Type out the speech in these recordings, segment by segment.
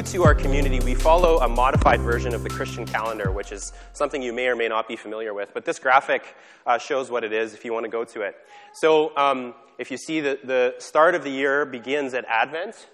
To our community, we follow a modified version of the Christian calendar, which is something you may or may not be familiar with. But this graphic uh, shows what it is if you want to go to it. So um, if you see the, the start of the year begins at Advent,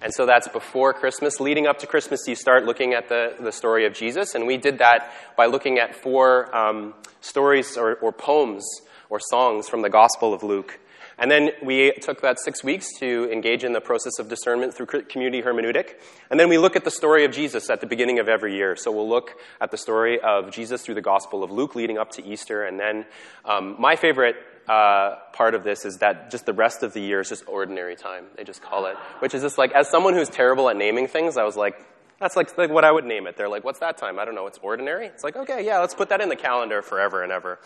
and so that's before Christmas. Leading up to Christmas, you start looking at the, the story of Jesus. And we did that by looking at four um, stories or, or poems or songs from the Gospel of Luke. And then we took that six weeks to engage in the process of discernment through community hermeneutic. And then we look at the story of Jesus at the beginning of every year. So we'll look at the story of Jesus through the Gospel of Luke leading up to Easter. And then um, my favorite uh, part of this is that just the rest of the year is just ordinary time. They just call it, which is just like, as someone who's terrible at naming things, I was like, that's like, like what I would name it. They're like, what's that time? I don't know. It's ordinary. It's like, okay, yeah, let's put that in the calendar forever and ever.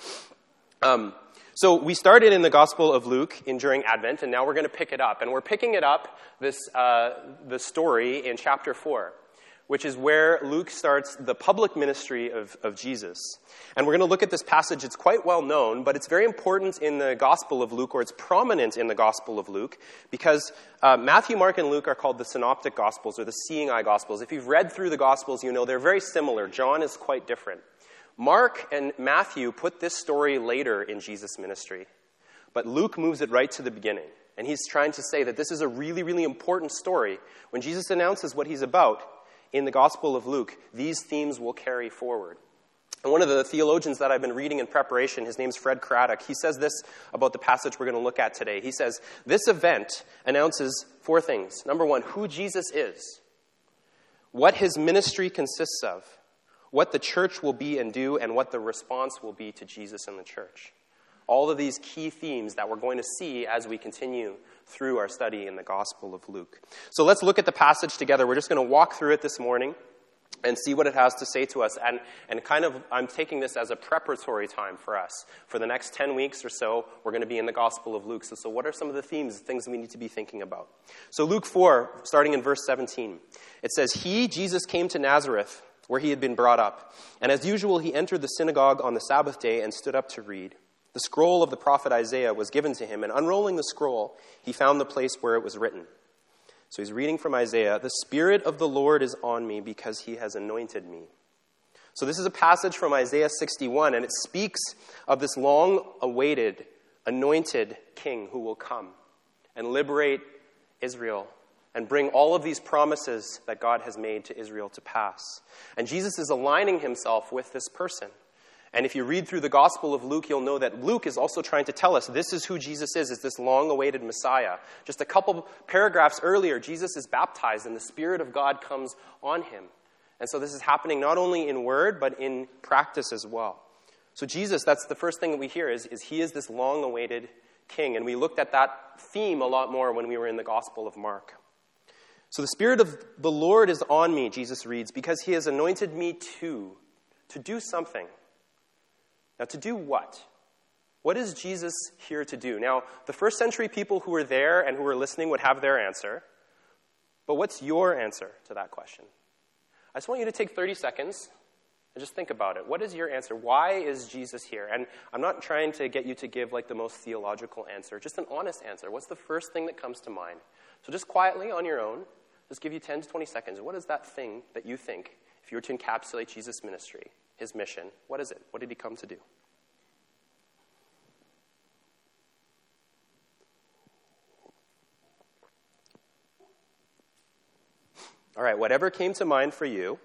Um, so we started in the Gospel of Luke in, during Advent, and now we're going to pick it up. And we're picking it up, this, uh, the story in chapter 4, which is where Luke starts the public ministry of, of Jesus. And we're going to look at this passage. It's quite well known, but it's very important in the Gospel of Luke, or it's prominent in the Gospel of Luke, because uh, Matthew, Mark, and Luke are called the Synoptic Gospels, or the Seeing Eye Gospels. If you've read through the Gospels, you know they're very similar. John is quite different. Mark and Matthew put this story later in Jesus' ministry, but Luke moves it right to the beginning. And he's trying to say that this is a really, really important story. When Jesus announces what he's about in the Gospel of Luke, these themes will carry forward. And one of the theologians that I've been reading in preparation, his name's Fred Craddock, he says this about the passage we're going to look at today. He says, This event announces four things. Number one, who Jesus is, what his ministry consists of, what the church will be and do, and what the response will be to Jesus and the church. All of these key themes that we're going to see as we continue through our study in the Gospel of Luke. So let's look at the passage together. We're just going to walk through it this morning and see what it has to say to us. And, and kind of, I'm taking this as a preparatory time for us. For the next 10 weeks or so, we're going to be in the Gospel of Luke. So, so what are some of the themes, things we need to be thinking about? So, Luke 4, starting in verse 17, it says, He, Jesus, came to Nazareth where he had been brought up. And as usual, he entered the synagogue on the Sabbath day and stood up to read. The scroll of the prophet Isaiah was given to him, and unrolling the scroll, he found the place where it was written. So he's reading from Isaiah The Spirit of the Lord is on me because he has anointed me. So this is a passage from Isaiah 61, and it speaks of this long awaited, anointed king who will come and liberate Israel and bring all of these promises that God has made to Israel to pass. And Jesus is aligning himself with this person. And if you read through the Gospel of Luke, you'll know that Luke is also trying to tell us this is who Jesus is, is this long awaited Messiah. Just a couple paragraphs earlier, Jesus is baptized and the Spirit of God comes on him. And so this is happening not only in word, but in practice as well. So Jesus, that's the first thing that we hear, is, is he is this long awaited king. And we looked at that theme a lot more when we were in the Gospel of Mark. So the Spirit of the Lord is on me, Jesus reads, because he has anointed me to, to do something. Now, to do what? What is Jesus here to do? Now, the first century people who were there and who were listening would have their answer. But what's your answer to that question? I just want you to take 30 seconds and just think about it. What is your answer? Why is Jesus here? And I'm not trying to get you to give like the most theological answer, just an honest answer. What's the first thing that comes to mind? So just quietly on your own, just give you 10 to 20 seconds. What is that thing that you think, if you were to encapsulate Jesus' ministry, his mission, what is it? What did he come to do? All right, whatever came to mind for you,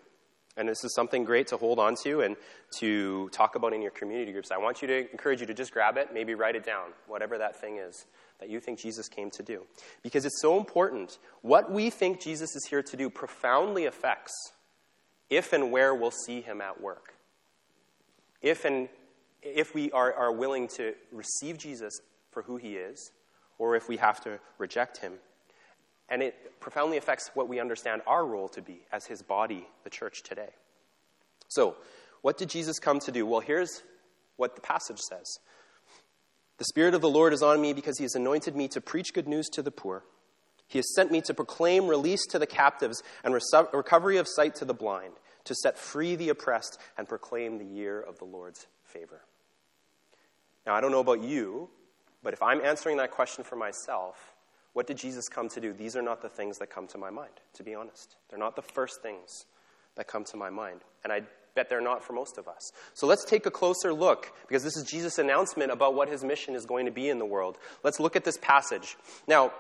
and this is something great to hold on to and to talk about in your community groups, I want you to encourage you to just grab it, maybe write it down, whatever that thing is that you think Jesus came to do. Because it's so important. What we think Jesus is here to do profoundly affects if and where we'll see him at work. If and if we are, are willing to receive Jesus for who he is, or if we have to reject him. And it profoundly affects what we understand our role to be as his body, the church today. So, what did Jesus come to do? Well, here's what the passage says the Spirit of the Lord is on me because he has anointed me to preach good news to the poor. He has sent me to proclaim release to the captives and recovery of sight to the blind, to set free the oppressed and proclaim the year of the Lord's favor. Now, I don't know about you, but if I'm answering that question for myself, What did Jesus come to do? These are not the things that come to my mind, to be honest. They're not the first things that come to my mind. And I bet they're not for most of us. So let's take a closer look, because this is Jesus' announcement about what his mission is going to be in the world. Let's look at this passage. Now,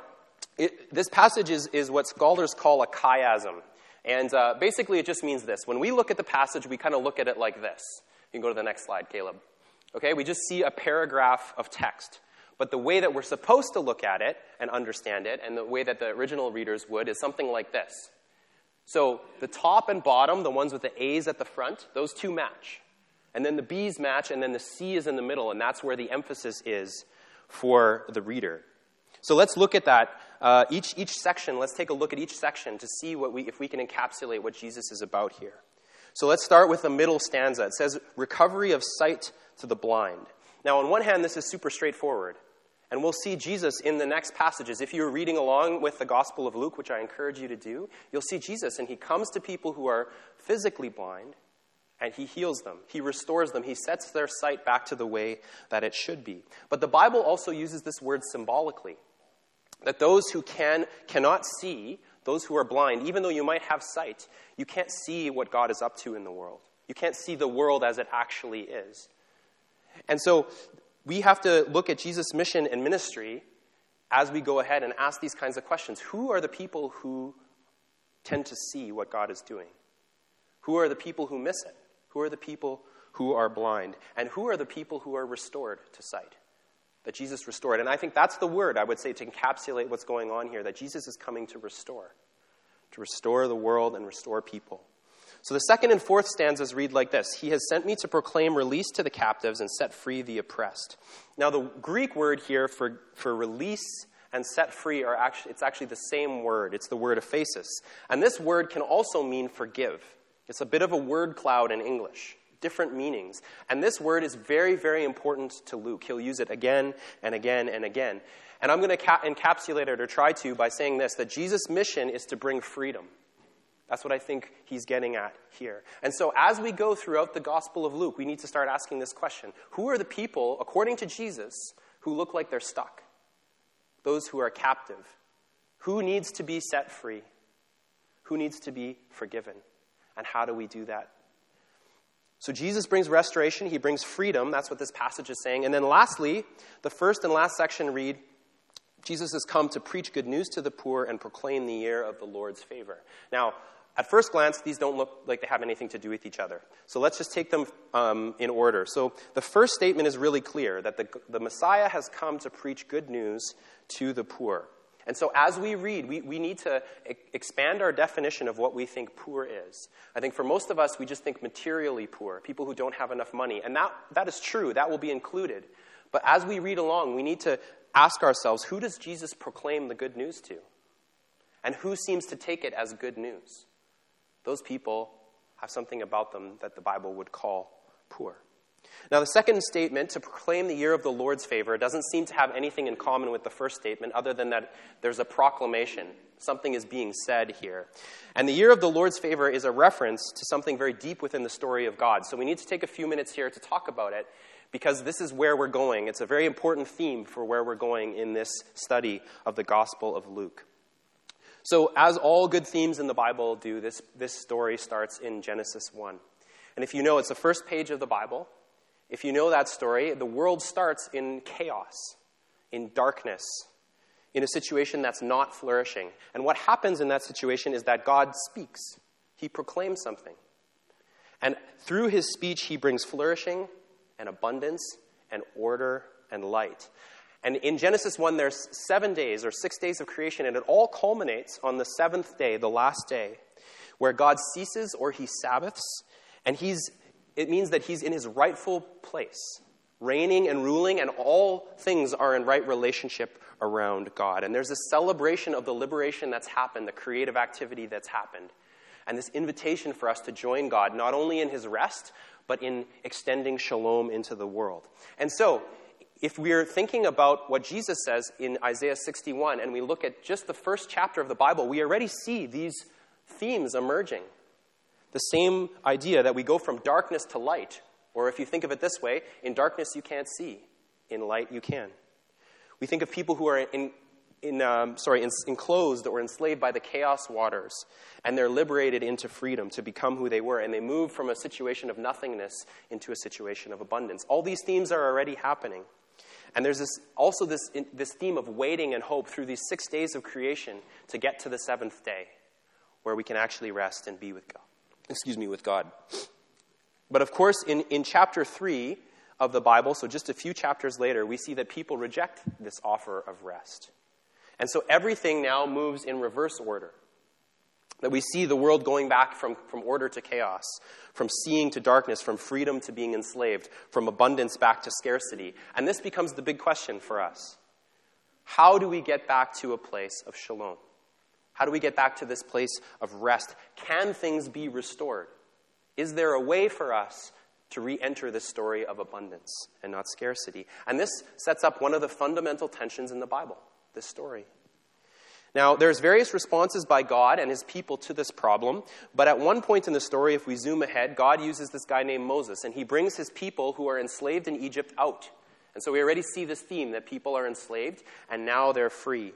it, this passage is, is what scholars call a chiasm. And uh, basically, it just means this. When we look at the passage, we kind of look at it like this. You can go to the next slide, Caleb. Okay, we just see a paragraph of text. But the way that we're supposed to look at it and understand it, and the way that the original readers would, is something like this. So the top and bottom, the ones with the A's at the front, those two match. And then the B's match, and then the C is in the middle, and that's where the emphasis is for the reader. So let's look at that. Uh, each, each section, let's take a look at each section to see what we, if we can encapsulate what Jesus is about here. So let's start with the middle stanza. It says, Recovery of sight to the blind. Now, on one hand, this is super straightforward. And we'll see Jesus in the next passages. If you're reading along with the Gospel of Luke, which I encourage you to do, you'll see Jesus, and he comes to people who are physically blind, and he heals them. He restores them. He sets their sight back to the way that it should be. But the Bible also uses this word symbolically that those who can cannot see, those who are blind, even though you might have sight, you can't see what God is up to in the world. You can't see the world as it actually is. And so we have to look at Jesus' mission and ministry as we go ahead and ask these kinds of questions. Who are the people who tend to see what God is doing? Who are the people who miss it? Who are the people who are blind? And who are the people who are restored to sight? That Jesus restored. And I think that's the word I would say to encapsulate what's going on here that Jesus is coming to restore, to restore the world and restore people. So the second and fourth stanzas read like this He has sent me to proclaim release to the captives and set free the oppressed. Now, the Greek word here for, for release and set free are actually, it's actually the same word. It's the word aphesis. And this word can also mean forgive. It's a bit of a word cloud in English, different meanings. And this word is very, very important to Luke. He'll use it again and again and again. And I'm going to ca- encapsulate it or try to by saying this that Jesus' mission is to bring freedom. That's what I think he's getting at here. And so, as we go throughout the Gospel of Luke, we need to start asking this question Who are the people, according to Jesus, who look like they're stuck? Those who are captive. Who needs to be set free? Who needs to be forgiven? And how do we do that? So, Jesus brings restoration, he brings freedom. That's what this passage is saying. And then, lastly, the first and last section read Jesus has come to preach good news to the poor and proclaim the year of the Lord's favor. Now, at first glance, these don't look like they have anything to do with each other. So let's just take them um, in order. So the first statement is really clear that the, the Messiah has come to preach good news to the poor. And so as we read, we, we need to e- expand our definition of what we think poor is. I think for most of us, we just think materially poor, people who don't have enough money. And that, that is true, that will be included. But as we read along, we need to ask ourselves who does Jesus proclaim the good news to? And who seems to take it as good news? Those people have something about them that the Bible would call poor. Now, the second statement, to proclaim the year of the Lord's favor, doesn't seem to have anything in common with the first statement other than that there's a proclamation. Something is being said here. And the year of the Lord's favor is a reference to something very deep within the story of God. So we need to take a few minutes here to talk about it because this is where we're going. It's a very important theme for where we're going in this study of the Gospel of Luke. So, as all good themes in the Bible do, this, this story starts in Genesis 1. And if you know, it's the first page of the Bible. If you know that story, the world starts in chaos, in darkness, in a situation that's not flourishing. And what happens in that situation is that God speaks, He proclaims something. And through His speech, He brings flourishing and abundance and order and light. And in Genesis 1, there's seven days or six days of creation, and it all culminates on the seventh day, the last day, where God ceases or he Sabbaths, and he's, it means that he's in his rightful place, reigning and ruling, and all things are in right relationship around God. And there's a celebration of the liberation that's happened, the creative activity that's happened, and this invitation for us to join God, not only in his rest, but in extending shalom into the world. And so, if we're thinking about what Jesus says in Isaiah 61 and we look at just the first chapter of the Bible, we already see these themes emerging. The same idea that we go from darkness to light, or if you think of it this way, in darkness you can't see, in light you can. We think of people who are in in, um, sorry, enclosed or enslaved by the chaos waters, and they're liberated into freedom to become who they were, and they move from a situation of nothingness into a situation of abundance. All these themes are already happening. And there's this, also this, this theme of waiting and hope through these six days of creation to get to the seventh day, where we can actually rest and be with God. Excuse me, with God. But of course, in, in chapter 3 of the Bible, so just a few chapters later, we see that people reject this offer of rest. And so everything now moves in reverse order. That we see the world going back from, from order to chaos, from seeing to darkness, from freedom to being enslaved, from abundance back to scarcity. And this becomes the big question for us. How do we get back to a place of shalom? How do we get back to this place of rest? Can things be restored? Is there a way for us to re enter this story of abundance and not scarcity? And this sets up one of the fundamental tensions in the Bible this story. Now, there's various responses by God and his people to this problem, but at one point in the story, if we zoom ahead, God uses this guy named Moses, and he brings his people who are enslaved in Egypt out. And so we already see this theme that people are enslaved, and now they're free.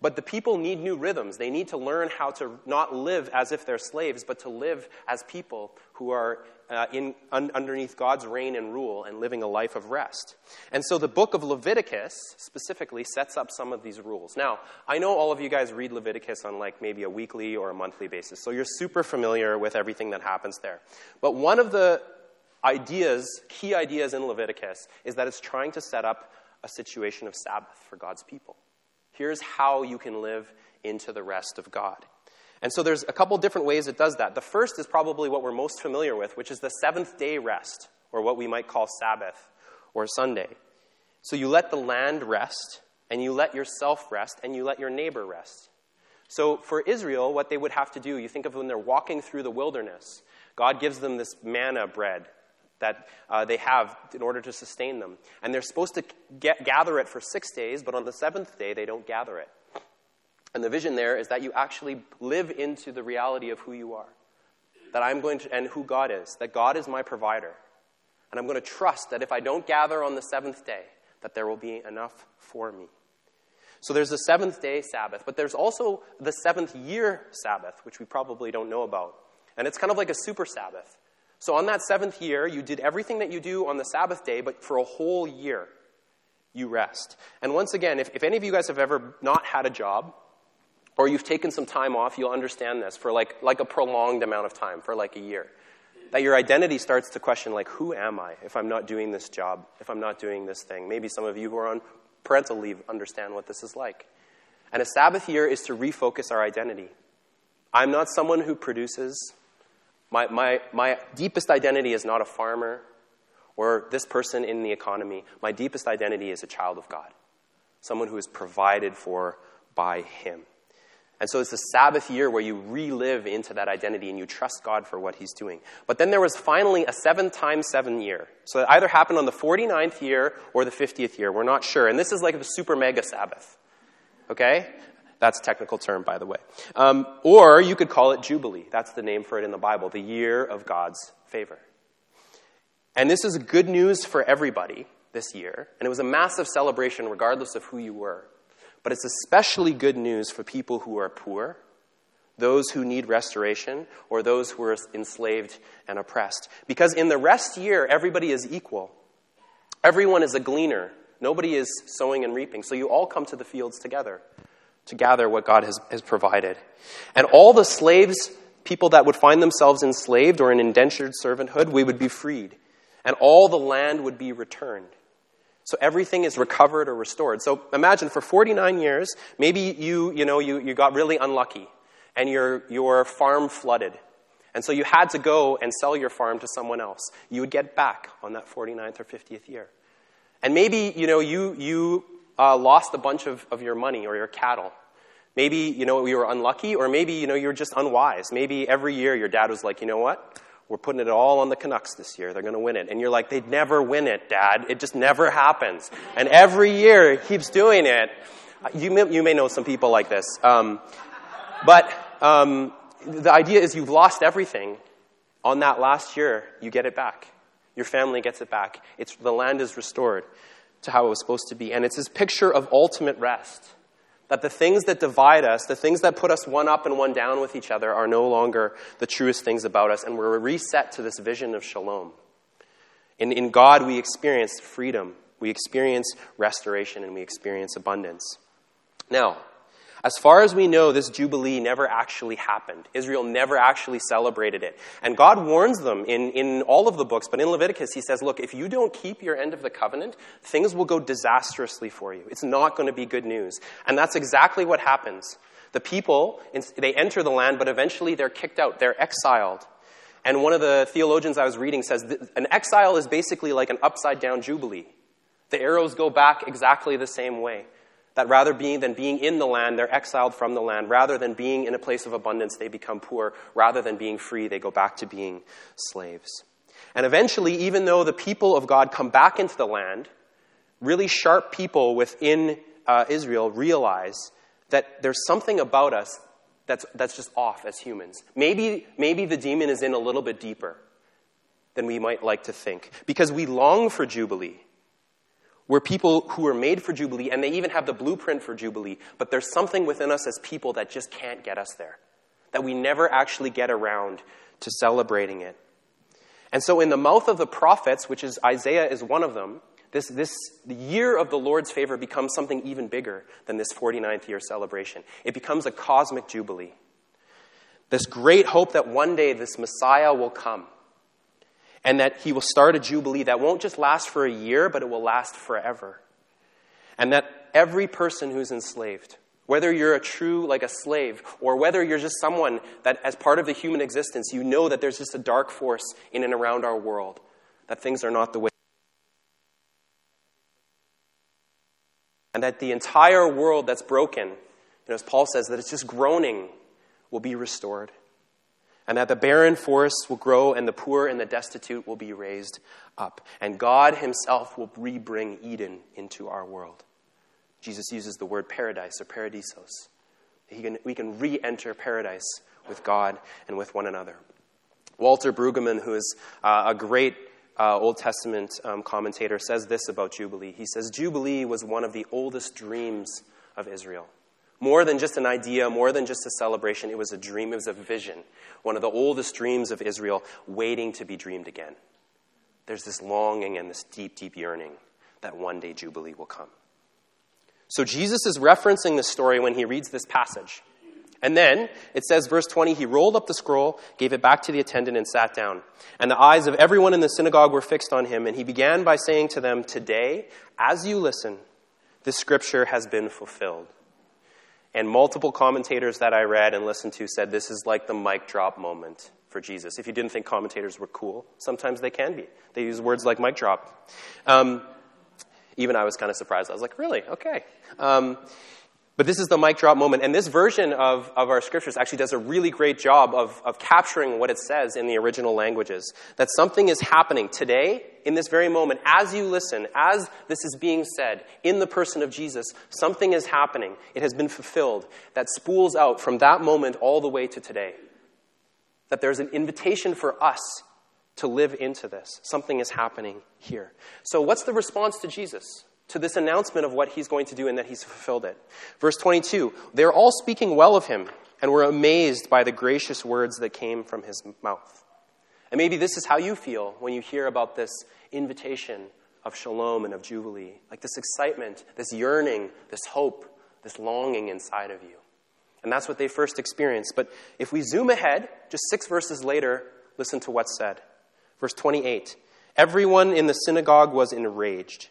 But the people need new rhythms. They need to learn how to not live as if they're slaves, but to live as people who are uh, in, un, underneath God's reign and rule and living a life of rest. And so the book of Leviticus specifically sets up some of these rules. Now, I know all of you guys read Leviticus on like maybe a weekly or a monthly basis, so you're super familiar with everything that happens there. But one of the ideas, key ideas in Leviticus, is that it's trying to set up a situation of Sabbath for God's people. Here's how you can live into the rest of God. And so there's a couple different ways it does that. The first is probably what we're most familiar with, which is the seventh day rest, or what we might call Sabbath or Sunday. So you let the land rest, and you let yourself rest, and you let your neighbor rest. So for Israel, what they would have to do, you think of when they're walking through the wilderness, God gives them this manna bread that uh, they have in order to sustain them. And they're supposed to get, gather it for six days, but on the seventh day, they don't gather it. And the vision there is that you actually live into the reality of who you are. That I'm going to, and who God is. That God is my provider. And I'm going to trust that if I don't gather on the seventh day, that there will be enough for me. So there's the seventh day Sabbath, but there's also the seventh year Sabbath, which we probably don't know about. And it's kind of like a super Sabbath. So on that seventh year, you did everything that you do on the Sabbath day, but for a whole year, you rest. And once again, if, if any of you guys have ever not had a job, or you've taken some time off, you'll understand this for like, like a prolonged amount of time, for like a year. That your identity starts to question, like, who am I if I'm not doing this job, if I'm not doing this thing? Maybe some of you who are on parental leave understand what this is like. And a Sabbath year is to refocus our identity. I'm not someone who produces my, my, my deepest identity is not a farmer or this person in the economy. My deepest identity is a child of God, someone who is provided for by Him. And so it's the Sabbath year where you relive into that identity and you trust God for what He's doing. But then there was finally a seven times seven year. So it either happened on the 49th year or the 50th year. We're not sure. And this is like the super mega Sabbath. Okay? That's a technical term, by the way. Um, or you could call it Jubilee. That's the name for it in the Bible, the year of God's favor. And this is good news for everybody this year. And it was a massive celebration, regardless of who you were. But it's especially good news for people who are poor, those who need restoration, or those who are enslaved and oppressed. Because in the rest year, everybody is equal. Everyone is a gleaner. Nobody is sowing and reaping. So you all come to the fields together to gather what God has, has provided. And all the slaves, people that would find themselves enslaved or in indentured servanthood, we would be freed. And all the land would be returned. So everything is recovered or restored. So imagine for 49 years, maybe you, you know, you, you got really unlucky and your, your farm flooded. And so you had to go and sell your farm to someone else. You would get back on that 49th or 50th year. And maybe, you know, you, you uh, lost a bunch of, of your money or your cattle. Maybe, you know, you were unlucky, or maybe, you know, you were just unwise. Maybe every year your dad was like, you know what? We're putting it all on the Canucks this year. They're going to win it. And you're like, they'd never win it, Dad. It just never happens. And every year he keeps doing it. You may, you may know some people like this. Um, but um, the idea is you've lost everything. On that last year, you get it back. Your family gets it back. It's, the land is restored to how it was supposed to be. And it's this picture of ultimate rest That the things that divide us, the things that put us one up and one down with each other, are no longer the truest things about us, and we're reset to this vision of shalom. In, in God, we experience freedom, we experience restoration, and we experience abundance. Now, as far as we know, this Jubilee never actually happened. Israel never actually celebrated it. And God warns them in, in all of the books, but in Leviticus, He says, Look, if you don't keep your end of the covenant, things will go disastrously for you. It's not going to be good news. And that's exactly what happens. The people, they enter the land, but eventually they're kicked out, they're exiled. And one of the theologians I was reading says an exile is basically like an upside down Jubilee. The arrows go back exactly the same way. That rather being than being in the land, they're exiled from the land. Rather than being in a place of abundance, they become poor. Rather than being free, they go back to being slaves. And eventually, even though the people of God come back into the land, really sharp people within uh, Israel realize that there's something about us that's, that's just off as humans. Maybe, maybe the demon is in a little bit deeper than we might like to think. Because we long for Jubilee. We're people who are made for Jubilee, and they even have the blueprint for Jubilee, but there's something within us as people that just can't get us there, that we never actually get around to celebrating it. And so, in the mouth of the prophets, which is Isaiah is one of them, this, this year of the Lord's favor becomes something even bigger than this 49th year celebration. It becomes a cosmic jubilee. This great hope that one day this Messiah will come and that he will start a jubilee that won't just last for a year, but it will last forever. And that every person who's enslaved, whether you're a true, like a slave, or whether you're just someone that, as part of the human existence, you know that there's just a dark force in and around our world, that things are not the way. And that the entire world that's broken, you know, as Paul says, that it's just groaning, will be restored and that the barren forests will grow and the poor and the destitute will be raised up. And God Himself will rebring Eden into our world. Jesus uses the word paradise or paradisos. Can, we can re enter paradise with God and with one another. Walter Brueggemann, who is uh, a great uh, Old Testament um, commentator, says this about Jubilee. He says, Jubilee was one of the oldest dreams of Israel. More than just an idea, more than just a celebration, it was a dream, it was a vision. One of the oldest dreams of Israel waiting to be dreamed again. There's this longing and this deep, deep yearning that one day Jubilee will come. So Jesus is referencing this story when he reads this passage. And then it says, verse 20, he rolled up the scroll, gave it back to the attendant, and sat down. And the eyes of everyone in the synagogue were fixed on him. And he began by saying to them, Today, as you listen, this scripture has been fulfilled. And multiple commentators that I read and listened to said this is like the mic drop moment for Jesus. If you didn't think commentators were cool, sometimes they can be. They use words like mic drop. Um, even I was kind of surprised. I was like, really? Okay. Um, but this is the mic drop moment. And this version of, of our scriptures actually does a really great job of, of capturing what it says in the original languages. That something is happening today, in this very moment, as you listen, as this is being said, in the person of Jesus, something is happening. It has been fulfilled that spools out from that moment all the way to today. That there's an invitation for us to live into this. Something is happening here. So, what's the response to Jesus? To this announcement of what he's going to do and that he's fulfilled it. Verse 22 They're all speaking well of him and were amazed by the gracious words that came from his mouth. And maybe this is how you feel when you hear about this invitation of shalom and of jubilee like this excitement, this yearning, this hope, this longing inside of you. And that's what they first experienced. But if we zoom ahead, just six verses later, listen to what's said. Verse 28 Everyone in the synagogue was enraged.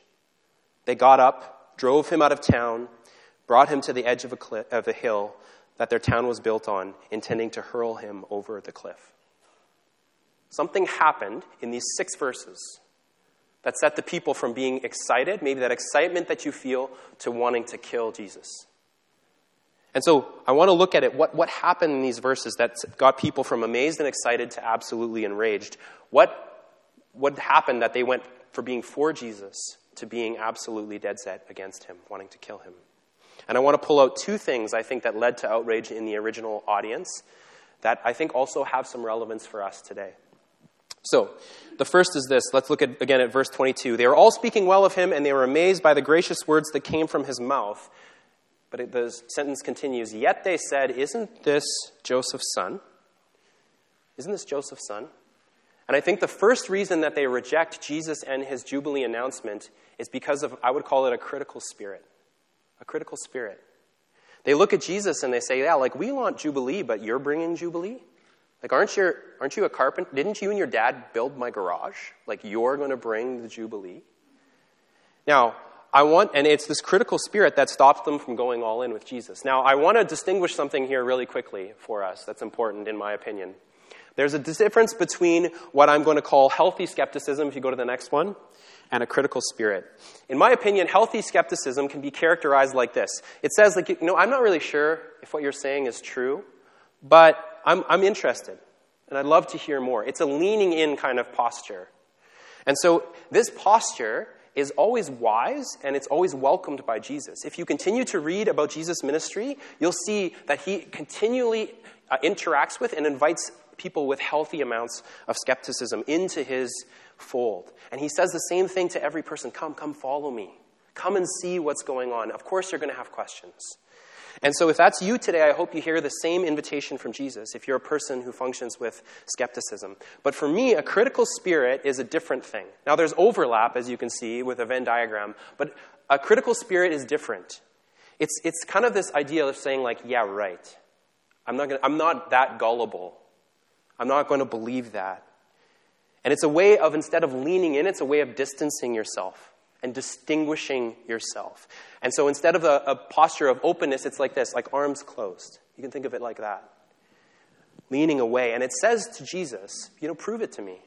They got up, drove him out of town, brought him to the edge of a, cliff, of a hill that their town was built on, intending to hurl him over the cliff. Something happened in these six verses that set the people from being excited, maybe that excitement that you feel, to wanting to kill Jesus. And so I want to look at it. What, what happened in these verses that got people from amazed and excited to absolutely enraged? What, what happened that they went from being for Jesus to being absolutely dead set against him, wanting to kill him. And I want to pull out two things I think that led to outrage in the original audience that I think also have some relevance for us today. So, the first is this. Let's look at, again at verse 22. They were all speaking well of him, and they were amazed by the gracious words that came from his mouth. But it, the sentence continues Yet they said, Isn't this Joseph's son? Isn't this Joseph's son? And I think the first reason that they reject Jesus and his Jubilee announcement is because of, I would call it a critical spirit. A critical spirit. They look at Jesus and they say, Yeah, like we want Jubilee, but you're bringing Jubilee? Like, aren't, you aren't you a carpenter? Didn't you and your dad build my garage? Like, you're going to bring the Jubilee? Now, I want, and it's this critical spirit that stops them from going all in with Jesus. Now, I want to distinguish something here really quickly for us that's important, in my opinion. There's a difference between what I'm going to call healthy skepticism, if you go to the next one, and a critical spirit. In my opinion, healthy skepticism can be characterized like this. It says, like, you know, I'm not really sure if what you're saying is true, but I'm, I'm interested, and I'd love to hear more. It's a leaning in kind of posture. And so this posture is always wise and it's always welcomed by Jesus. If you continue to read about Jesus' ministry, you'll see that he continually uh, interacts with and invites people with healthy amounts of skepticism into his fold. And he says the same thing to every person come, come, follow me. Come and see what's going on. Of course, you're going to have questions. And so, if that's you today, I hope you hear the same invitation from Jesus if you're a person who functions with skepticism. But for me, a critical spirit is a different thing. Now, there's overlap, as you can see, with a Venn diagram, but a critical spirit is different. It's, it's kind of this idea of saying, like, yeah, right. I'm not, gonna, I'm not that gullible. I'm not going to believe that. And it's a way of, instead of leaning in, it's a way of distancing yourself and distinguishing yourself. And so instead of a, a, posture of openness, it's like this, like arms closed. You can think of it like that. Leaning away. And it says to Jesus, you know, prove it to me.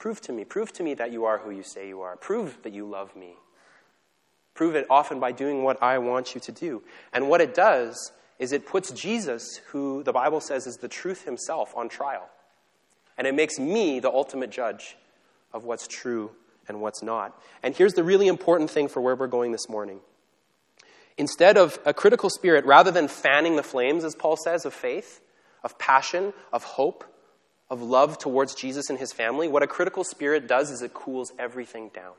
Prove to me. Prove to me that you are who you say you are. Prove that you love me. Prove it often by doing what I want you to do. And what it does is it puts Jesus, who the Bible says is the truth himself, on trial. And it makes me the ultimate judge of what's true and what's not. And here's the really important thing for where we're going this morning. Instead of a critical spirit, rather than fanning the flames, as Paul says, of faith, of passion, of hope, of love towards Jesus and his family, what a critical spirit does is it cools everything down.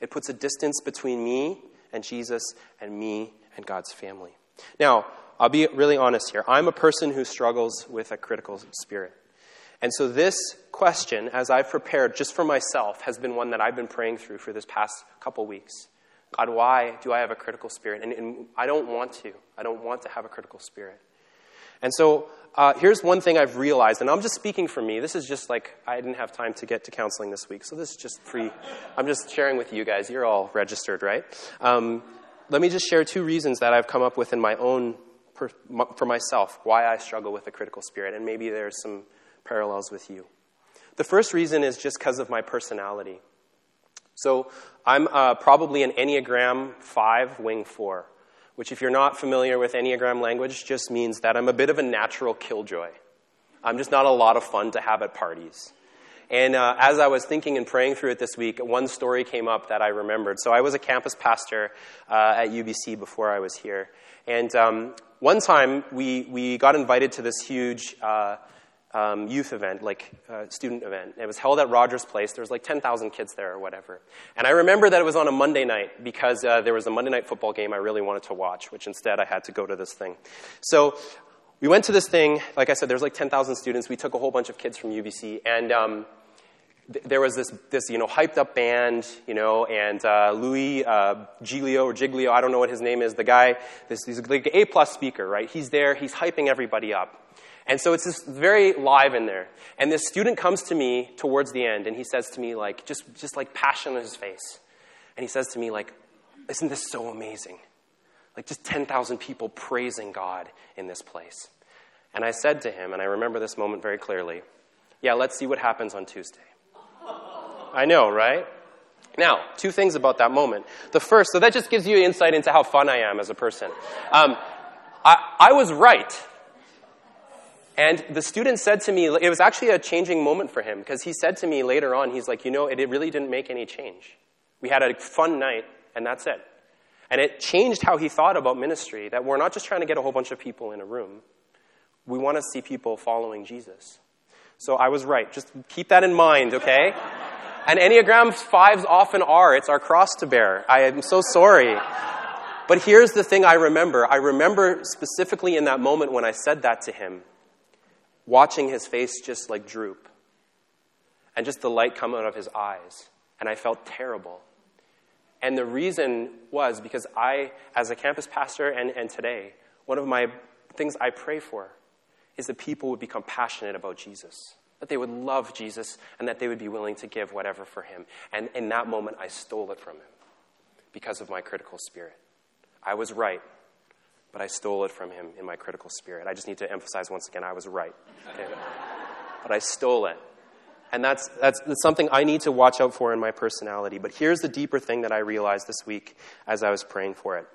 It puts a distance between me and Jesus and me and God's family. Now, I'll be really honest here. I'm a person who struggles with a critical spirit. And so, this question, as I've prepared just for myself, has been one that I've been praying through for this past couple weeks. God, why do I have a critical spirit? And, and I don't want to. I don't want to have a critical spirit. And so, uh, here's one thing I've realized, and I'm just speaking for me. This is just like, I didn't have time to get to counseling this week, so this is just free. I'm just sharing with you guys. You're all registered, right? Um, let me just share two reasons that I've come up with in my own, for myself, why I struggle with a critical spirit, and maybe there's some parallels with you. The first reason is just because of my personality. So I'm uh, probably an Enneagram 5, wing 4, which, if you're not familiar with Enneagram language, just means that I'm a bit of a natural killjoy. I'm just not a lot of fun to have at parties. And uh, as I was thinking and praying through it this week, one story came up that I remembered. So I was a campus pastor uh, at UBC before I was here. And um, one time we, we got invited to this huge uh, um, youth event, like uh, student event. It was held at Rogers Place. There was like 10,000 kids there or whatever. And I remember that it was on a Monday night because uh, there was a Monday night football game I really wanted to watch, which instead I had to go to this thing. So we went to this thing. Like I said, there was like 10,000 students. We took a whole bunch of kids from UBC. And um, there was this, this, you know, hyped up band, you know, and uh, Louie uh, Giglio or Giglio, I don't know what his name is, the guy, this, he's like an A-plus speaker, right? He's there. He's hyping everybody up. And so it's just very live in there. And this student comes to me towards the end, and he says to me, like, just, just like passion on his face. And he says to me, like, isn't this so amazing? Like, just 10,000 people praising God in this place. And I said to him, and I remember this moment very clearly, yeah, let's see what happens on Tuesday. I know, right? Now, two things about that moment. The first, so that just gives you insight into how fun I am as a person. Um, I, I was right. And the student said to me, it was actually a changing moment for him because he said to me later on, he's like, you know, it, it really didn't make any change. We had a fun night, and that's it. And it changed how he thought about ministry that we're not just trying to get a whole bunch of people in a room, we want to see people following Jesus. So I was right. Just keep that in mind, okay? And Enneagram 5s often are. It's our cross to bear. I am so sorry. But here's the thing I remember I remember specifically in that moment when I said that to him, watching his face just like droop and just the light come out of his eyes. And I felt terrible. And the reason was because I, as a campus pastor and, and today, one of my things I pray for is that people would become passionate about Jesus, that they would love Jesus, and that they would be willing to give whatever for him. And in that moment, I stole it from him because of my critical spirit. I was right, but I stole it from him in my critical spirit. I just need to emphasize once again I was right. But I stole it. And that's, that's, that's, something I need to watch out for in my personality. But here's the deeper thing that I realized this week as I was praying for it.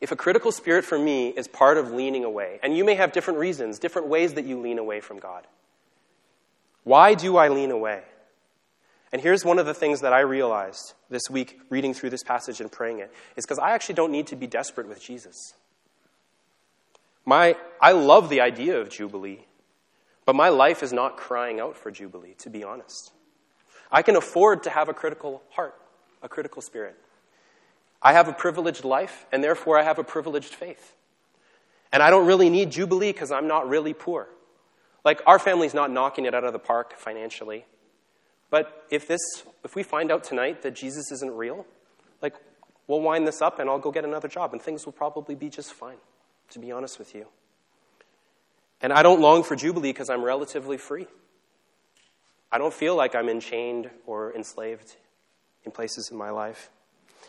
If a critical spirit for me is part of leaning away, and you may have different reasons, different ways that you lean away from God. Why do I lean away? And here's one of the things that I realized this week reading through this passage and praying it is because I actually don't need to be desperate with Jesus. My, I love the idea of Jubilee, but my life is not crying out for Jubilee, to be honest. I can afford to have a critical heart, a critical spirit. I have a privileged life, and therefore I have a privileged faith. And I don't really need Jubilee because I'm not really poor. Like, our family's not knocking it out of the park financially. But if this, if we find out tonight that Jesus isn't real, like, we'll wind this up and I'll go get another job and things will probably be just fine, to be honest with you. And I don't long for Jubilee because I'm relatively free. I don't feel like I'm enchained or enslaved in places in my life.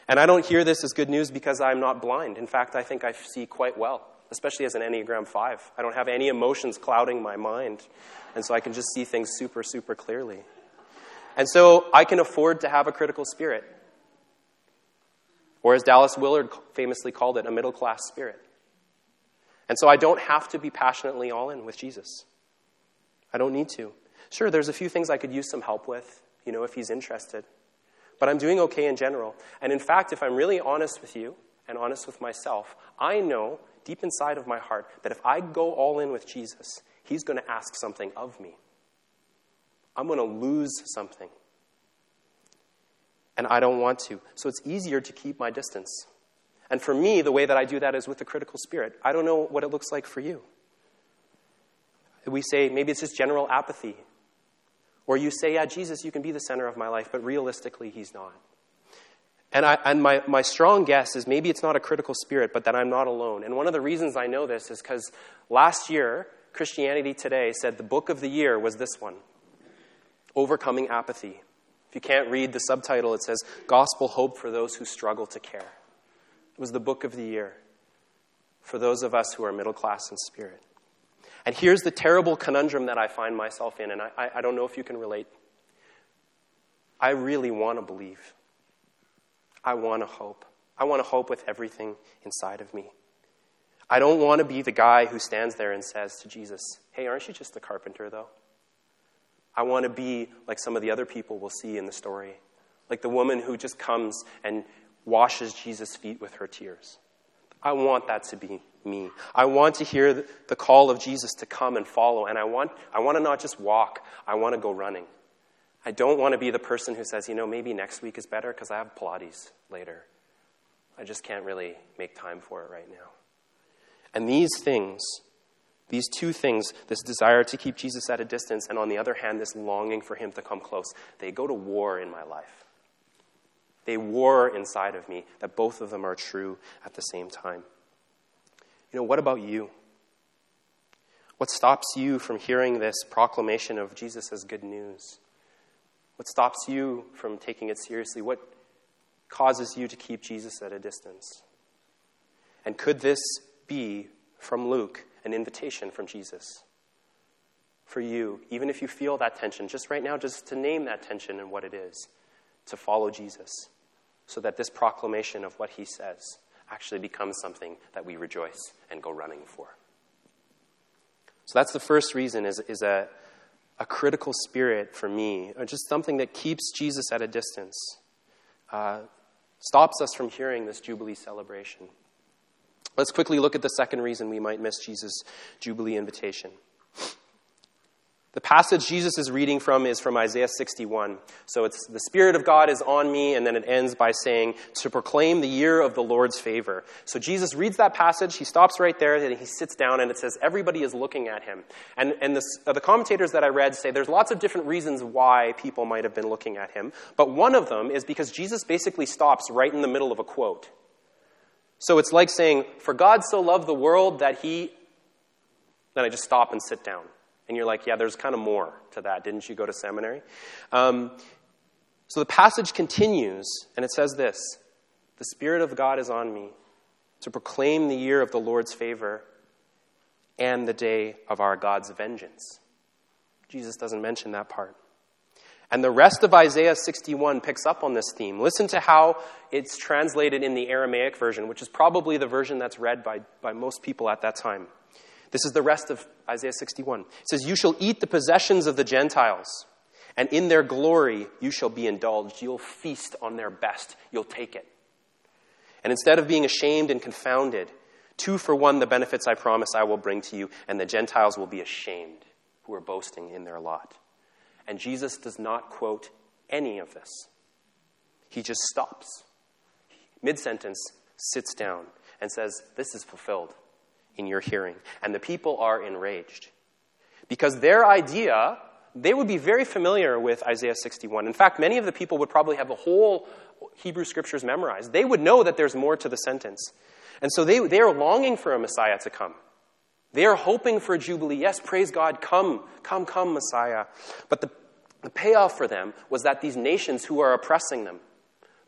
And I don't hear this as good news because I'm not blind. In fact, I think I see quite well, especially as an Enneagram 5. I don't have any emotions clouding my mind, and so I can just see things super, super clearly. And so I can afford to have a critical spirit. Or as Dallas Willard famously called it, a middle class spirit. And so I don't have to be passionately all in with Jesus. I don't need to. Sure, there's a few things I could use some help with, you know, if he's interested. But I'm doing okay in general. And in fact, if I'm really honest with you and honest with myself, I know deep inside of my heart that if I go all in with Jesus, he's going to ask something of me. I'm going to lose something. And I don't want to. So it's easier to keep my distance. And for me, the way that I do that is with the critical spirit. I don't know what it looks like for you. We say maybe it's just general apathy. Or you say, yeah, Jesus, you can be the center of my life, but realistically, he's not. And, I, and my, my strong guess is maybe it's not a critical spirit, but that I'm not alone. And one of the reasons I know this is because last year, Christianity Today said the book of the year was this one Overcoming Apathy. If you can't read the subtitle, it says Gospel Hope for Those Who Struggle to Care. It was the book of the year for those of us who are middle class in spirit. And here's the terrible conundrum that I find myself in, and I, I don't know if you can relate. I really want to believe. I want to hope. I want to hope with everything inside of me. I don't want to be the guy who stands there and says to Jesus, Hey, aren't you just a carpenter, though? I want to be like some of the other people we'll see in the story, like the woman who just comes and washes Jesus' feet with her tears. I want that to be me. I want to hear the call of Jesus to come and follow, and I want, I want to not just walk, I want to go running. I don't want to be the person who says, you know, maybe next week is better because I have Pilates later. I just can't really make time for it right now. And these things these two things, this desire to keep Jesus at a distance, and on the other hand, this longing for him to come close, they go to war in my life. They war inside of me, that both of them are true at the same time. You know, what about you? What stops you from hearing this proclamation of Jesus good news? What stops you from taking it seriously? What causes you to keep Jesus at a distance? And could this be from Luke an invitation from Jesus for you, even if you feel that tension, just right now, just to name that tension and what it is, to follow Jesus, so that this proclamation of what he says actually becomes something that we rejoice and go running for. So that's the first reason is, is a, a critical spirit for me, or just something that keeps Jesus at a distance, uh, stops us from hearing this Jubilee celebration. Let's quickly look at the second reason we might miss Jesus' Jubilee invitation. The passage Jesus is reading from is from Isaiah 61. So it's the Spirit of God is on me, and then it ends by saying, to proclaim the year of the Lord's favor. So Jesus reads that passage, he stops right there, and he sits down, and it says, everybody is looking at him. And, and this, uh, the commentators that I read say there's lots of different reasons why people might have been looking at him, but one of them is because Jesus basically stops right in the middle of a quote. So it's like saying, For God so loved the world that he. Then I just stop and sit down. And you're like, yeah, there's kind of more to that. Didn't you go to seminary? Um, so the passage continues, and it says this The Spirit of God is on me to proclaim the year of the Lord's favor and the day of our God's vengeance. Jesus doesn't mention that part. And the rest of Isaiah 61 picks up on this theme. Listen to how it's translated in the Aramaic version, which is probably the version that's read by, by most people at that time. This is the rest of Isaiah 61. It says, You shall eat the possessions of the Gentiles, and in their glory you shall be indulged. You'll feast on their best, you'll take it. And instead of being ashamed and confounded, two for one the benefits I promise I will bring to you, and the Gentiles will be ashamed who are boasting in their lot. And Jesus does not quote any of this. He just stops. Mid sentence, sits down, and says, This is fulfilled in your hearing. And the people are enraged. Because their idea, they would be very familiar with Isaiah 61. In fact, many of the people would probably have the whole Hebrew scriptures memorized. They would know that there's more to the sentence. And so they, they are longing for a Messiah to come. They are hoping for a Jubilee. Yes, praise God, come, come, come, Messiah. But the, the payoff for them was that these nations who are oppressing them,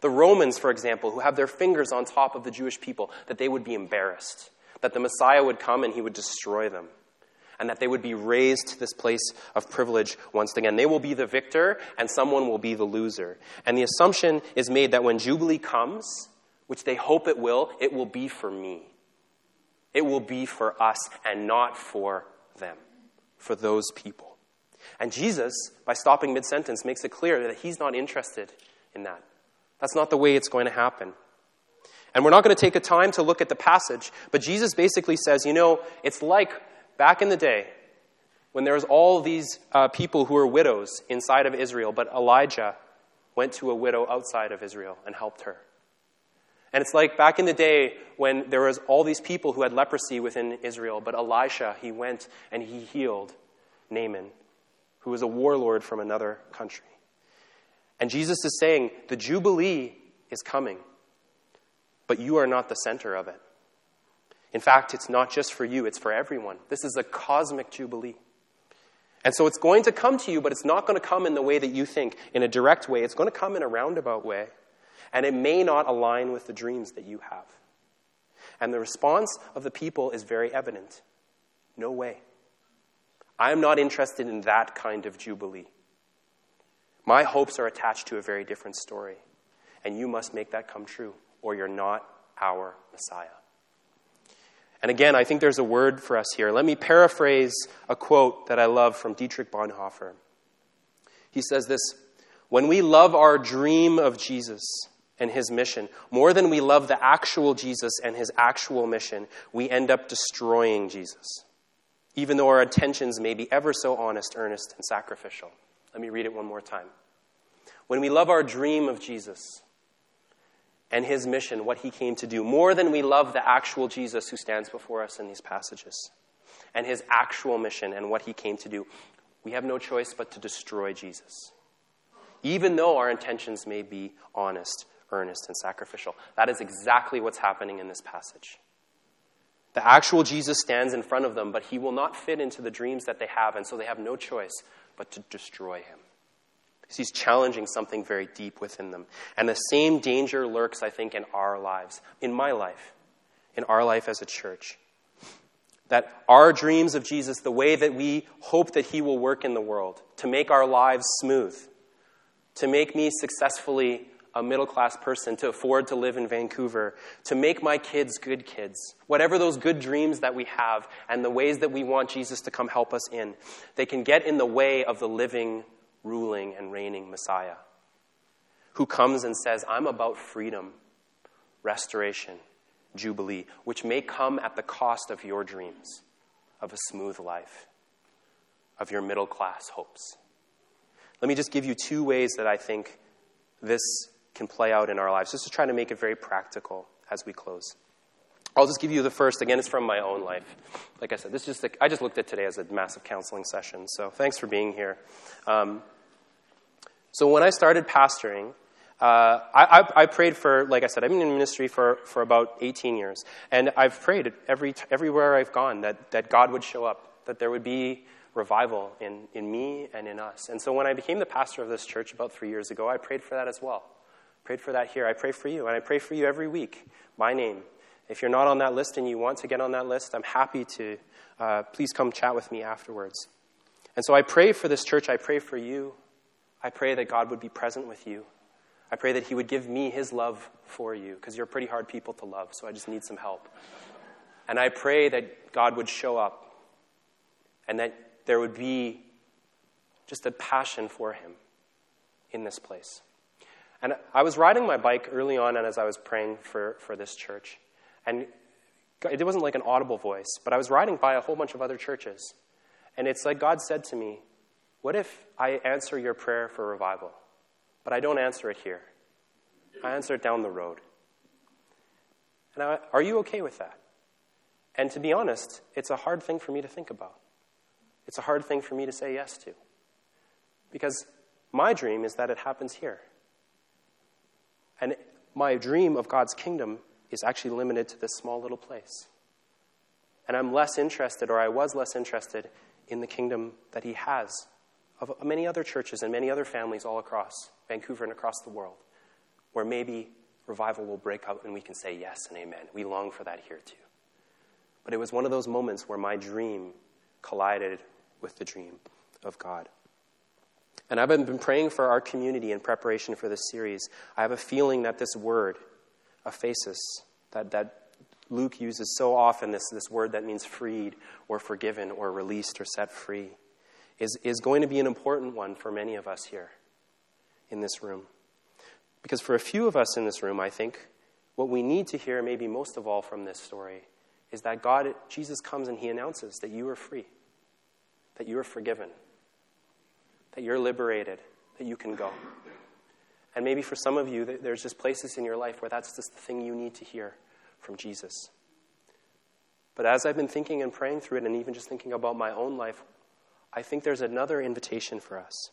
the Romans, for example, who have their fingers on top of the Jewish people, that they would be embarrassed that the Messiah would come and he would destroy them, and that they would be raised to this place of privilege once again. They will be the victor, and someone will be the loser. And the assumption is made that when Jubilee comes, which they hope it will, it will be for me. It will be for us and not for them, for those people. And Jesus, by stopping mid sentence, makes it clear that he's not interested in that. That's not the way it's going to happen. And we're not going to take a time to look at the passage, but Jesus basically says, you know, it's like back in the day when there was all these uh, people who were widows inside of Israel, but Elijah went to a widow outside of Israel and helped her. And it's like back in the day when there was all these people who had leprosy within Israel, but Elisha, he went and he healed Naaman, who was a warlord from another country. And Jesus is saying, the Jubilee is coming but you are not the center of it. In fact, it's not just for you, it's for everyone. This is a cosmic jubilee. And so it's going to come to you, but it's not going to come in the way that you think, in a direct way. It's going to come in a roundabout way. And it may not align with the dreams that you have. And the response of the people is very evident no way. I am not interested in that kind of jubilee. My hopes are attached to a very different story. And you must make that come true or you're not our Messiah. And again, I think there's a word for us here. Let me paraphrase a quote that I love from Dietrich Bonhoeffer. He says this When we love our dream of Jesus and his mission more than we love the actual Jesus and his actual mission, we end up destroying Jesus, even though our intentions may be ever so honest, earnest, and sacrificial. Let me read it one more time. When we love our dream of Jesus, and his mission, what he came to do, more than we love the actual Jesus who stands before us in these passages, and his actual mission and what he came to do. We have no choice but to destroy Jesus, even though our intentions may be honest, earnest, and sacrificial. That is exactly what's happening in this passage. The actual Jesus stands in front of them, but he will not fit into the dreams that they have, and so they have no choice but to destroy him he's challenging something very deep within them. And the same danger lurks, I think, in our lives, in my life, in our life as a church. That our dreams of Jesus, the way that we hope that he will work in the world, to make our lives smooth, to make me successfully a middle class person, to afford to live in Vancouver, to make my kids good kids, whatever those good dreams that we have and the ways that we want Jesus to come help us in, they can get in the way of the living ruling and reigning Messiah who comes and says, I'm about freedom, restoration, jubilee, which may come at the cost of your dreams of a smooth life, of your middle class hopes. Let me just give you two ways that I think this can play out in our lives, just to try to make it very practical as we close. I'll just give you the first. Again, it's from my own life. Like I said, this is just I just looked at today as a massive counseling session. So thanks for being here. Um, so when I started pastoring, uh, I, I, I, prayed for, like I said, I've been in ministry for, for about 18 years. And I've prayed every, everywhere I've gone that, that God would show up, that there would be revival in, in me and in us. And so when I became the pastor of this church about three years ago, I prayed for that as well. Prayed for that here. I pray for you, and I pray for you every week, my name. If you're not on that list and you want to get on that list, I'm happy to. Uh, please come chat with me afterwards. And so I pray for this church. I pray for you. I pray that God would be present with you. I pray that He would give me His love for you, because you're pretty hard people to love, so I just need some help. And I pray that God would show up and that there would be just a passion for Him in this place. And I was riding my bike early on, and as I was praying for, for this church, and it wasn't like an audible voice, but I was riding by a whole bunch of other churches. And it's like God said to me, What if I answer your prayer for revival, but I don't answer it here? I answer it down the road. And I, are you okay with that? And to be honest, it's a hard thing for me to think about. It's a hard thing for me to say yes to. Because my dream is that it happens here. And my dream of God's kingdom is actually limited to this small little place. And I'm less interested, or I was less interested, in the kingdom that He has of many other churches and many other families all across Vancouver and across the world, where maybe revival will break out and we can say yes and amen. We long for that here too. But it was one of those moments where my dream collided with the dream of God. And I've been praying for our community in preparation for this series. I have a feeling that this word, aphesis, that, that Luke uses so often, this, this word that means freed or forgiven or released or set free, is, is going to be an important one for many of us here in this room. Because for a few of us in this room, I think what we need to hear, maybe most of all from this story, is that God, Jesus comes and he announces that you are free, that you are forgiven, that you're liberated, that you can go. And maybe for some of you, there's just places in your life where that's just the thing you need to hear from Jesus. But as I've been thinking and praying through it, and even just thinking about my own life, I think there's another invitation for us.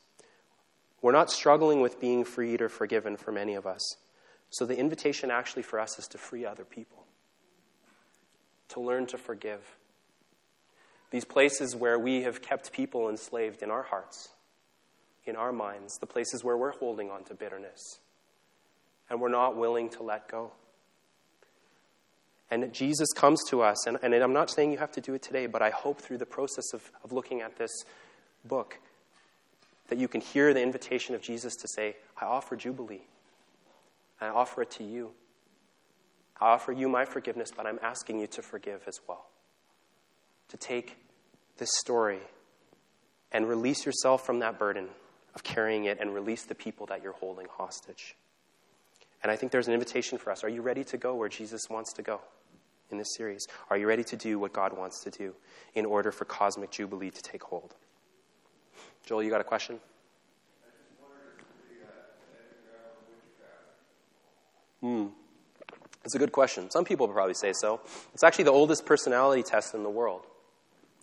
We're not struggling with being freed or forgiven for many of us. So the invitation actually for us is to free other people, to learn to forgive. These places where we have kept people enslaved in our hearts in our minds, the places where we're holding on to bitterness and we're not willing to let go. And Jesus comes to us, and, and I'm not saying you have to do it today, but I hope through the process of, of looking at this book that you can hear the invitation of Jesus to say, I offer Jubilee. I offer it to you. I offer you my forgiveness, but I'm asking you to forgive as well. To take this story and release yourself from that burden of carrying it and release the people that you're holding hostage. And I think there's an invitation for us. Are you ready to go where Jesus wants to go in this series? Are you ready to do what God wants to do in order for cosmic jubilee to take hold? Joel, you got a question? Hmm. It's a good question. Some people probably say so. It's actually the oldest personality test in the world.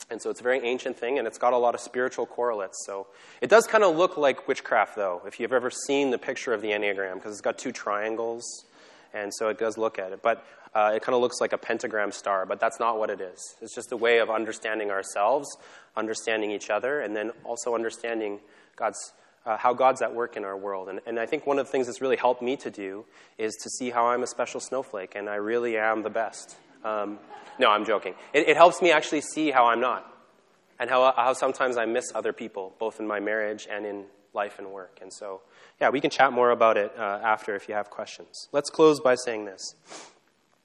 And so it's a very ancient thing, and it's got a lot of spiritual correlates. So it does kind of look like witchcraft, though, if you've ever seen the picture of the Enneagram, because it's got two triangles, and so it does look at it. But uh, it kind of looks like a pentagram star, but that's not what it is. It's just a way of understanding ourselves, understanding each other, and then also understanding God's, uh, how God's at work in our world. And, and I think one of the things that's really helped me to do is to see how I'm a special snowflake, and I really am the best. Um, no, I'm joking. It, it, helps me actually see how I'm not, and how, how sometimes I miss other people, both in my marriage and in life and work. And so, yeah, we can chat more about it uh, after if you have questions. Let's close by saying this.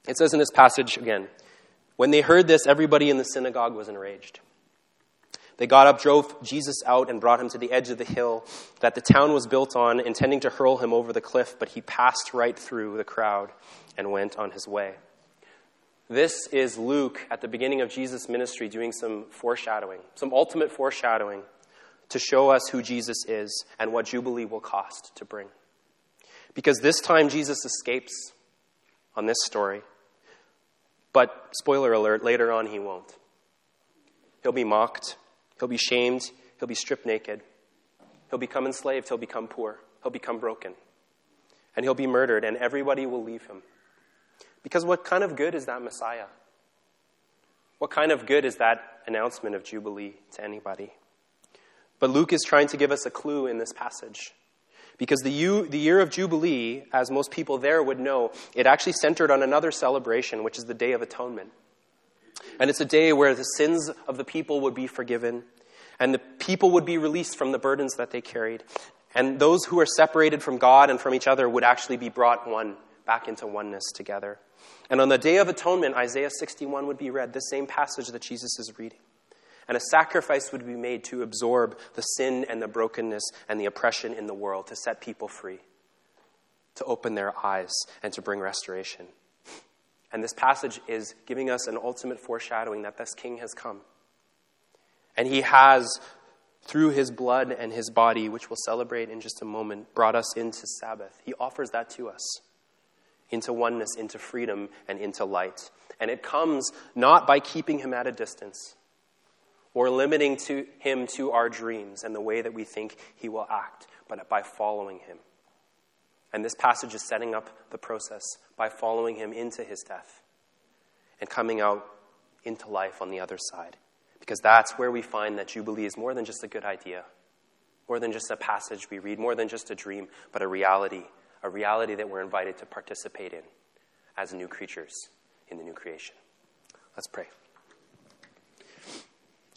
It says in this passage again When they heard this, everybody in the synagogue was enraged. They got up, drove Jesus out, and brought him to the edge of the hill that the town was built on, intending to hurl him over the cliff, but he passed right through the crowd and went on his way. This is Luke at the beginning of Jesus' ministry doing some foreshadowing, some ultimate foreshadowing to show us who Jesus is and what Jubilee will cost to bring. Because this time Jesus escapes on this story. But, spoiler alert, later on he won't. He'll be mocked, he'll be shamed, he'll be stripped naked, he'll become enslaved, he'll become poor, he'll become broken, and he'll be murdered, and everybody will leave him. Because what kind of good is that Messiah? What kind of good is that announcement of Jubilee to anybody? But Luke is trying to give us a clue in this passage. Because the, year of Jubilee, as most people there would know, it actually centered on another celebration, which is the Day of Atonement. And it's a day where the sins of the people would be forgiven, and the people would be released from the burdens that they carried. And those who are separated from God and from each other would actually be brought one, back into oneness together. And on the Day of Atonement, Isaiah 61 would be read, the same passage that Jesus is reading. And a sacrifice would be made to absorb the sin and the brokenness and the oppression in the world, to set people free, to open their eyes, and to bring restoration. And this passage is giving us an ultimate foreshadowing that this king has come. And he has, through his blood and his body, which we'll celebrate in just a moment, brought us into Sabbath. He offers that to us into oneness, into freedom, and into light. And it comes not by keeping him at a distance or limiting to him to our dreams and the way that we think he will act, but by following him. And this passage is setting up the process by following him into his death and coming out into life on the other side. Because that's where we find that Jubilee is more than just a good idea, more than just a passage we read, more than just a dream, but a reality a reality that we're invited to participate in as new creatures in the new creation. Let's pray.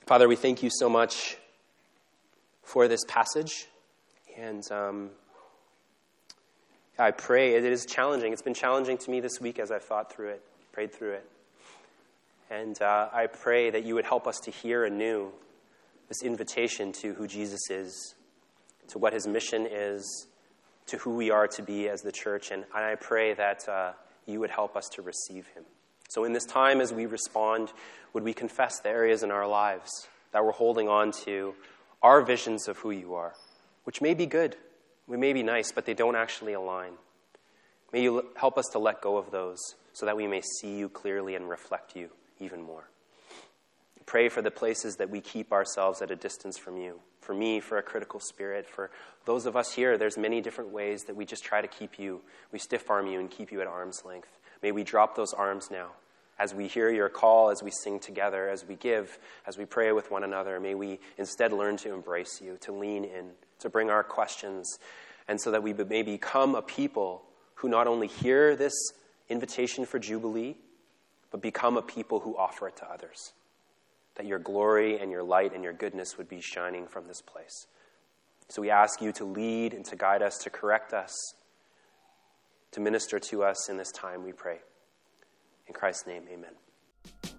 Father, we thank you so much for this passage. And um, I pray, it is challenging. It's been challenging to me this week as I've thought through it, prayed through it. And uh, I pray that you would help us to hear anew this invitation to who Jesus is, to what his mission is, to who we are to be as the church. And, I pray that uh, you would help us to receive him. So, in this time as we respond, would we confess the areas in our lives that we're holding on to our visions of who you are, which may be good, we may be nice, but they don't actually align. May you help us to let go of those so that we may see you clearly and reflect you even more. Pray for the places that we keep ourselves at a distance from you. For me, for a critical spirit. For those of us here, there's many different ways that we just try to keep you, we stiff arm you and keep you at arm's length. May we drop those arms now. As we hear your call, as we sing together, as we give, as we pray with one another, may we instead learn to embrace you, to lean in, to bring our questions, and so that we may become a people who not only hear this invitation for Jubilee, but become a people who offer it to others that your glory and your light and your goodness would be shining from this place. So we ask you to lead and to guide us, to correct us, to minister to us in this time, we pray. In Christ's name, amen.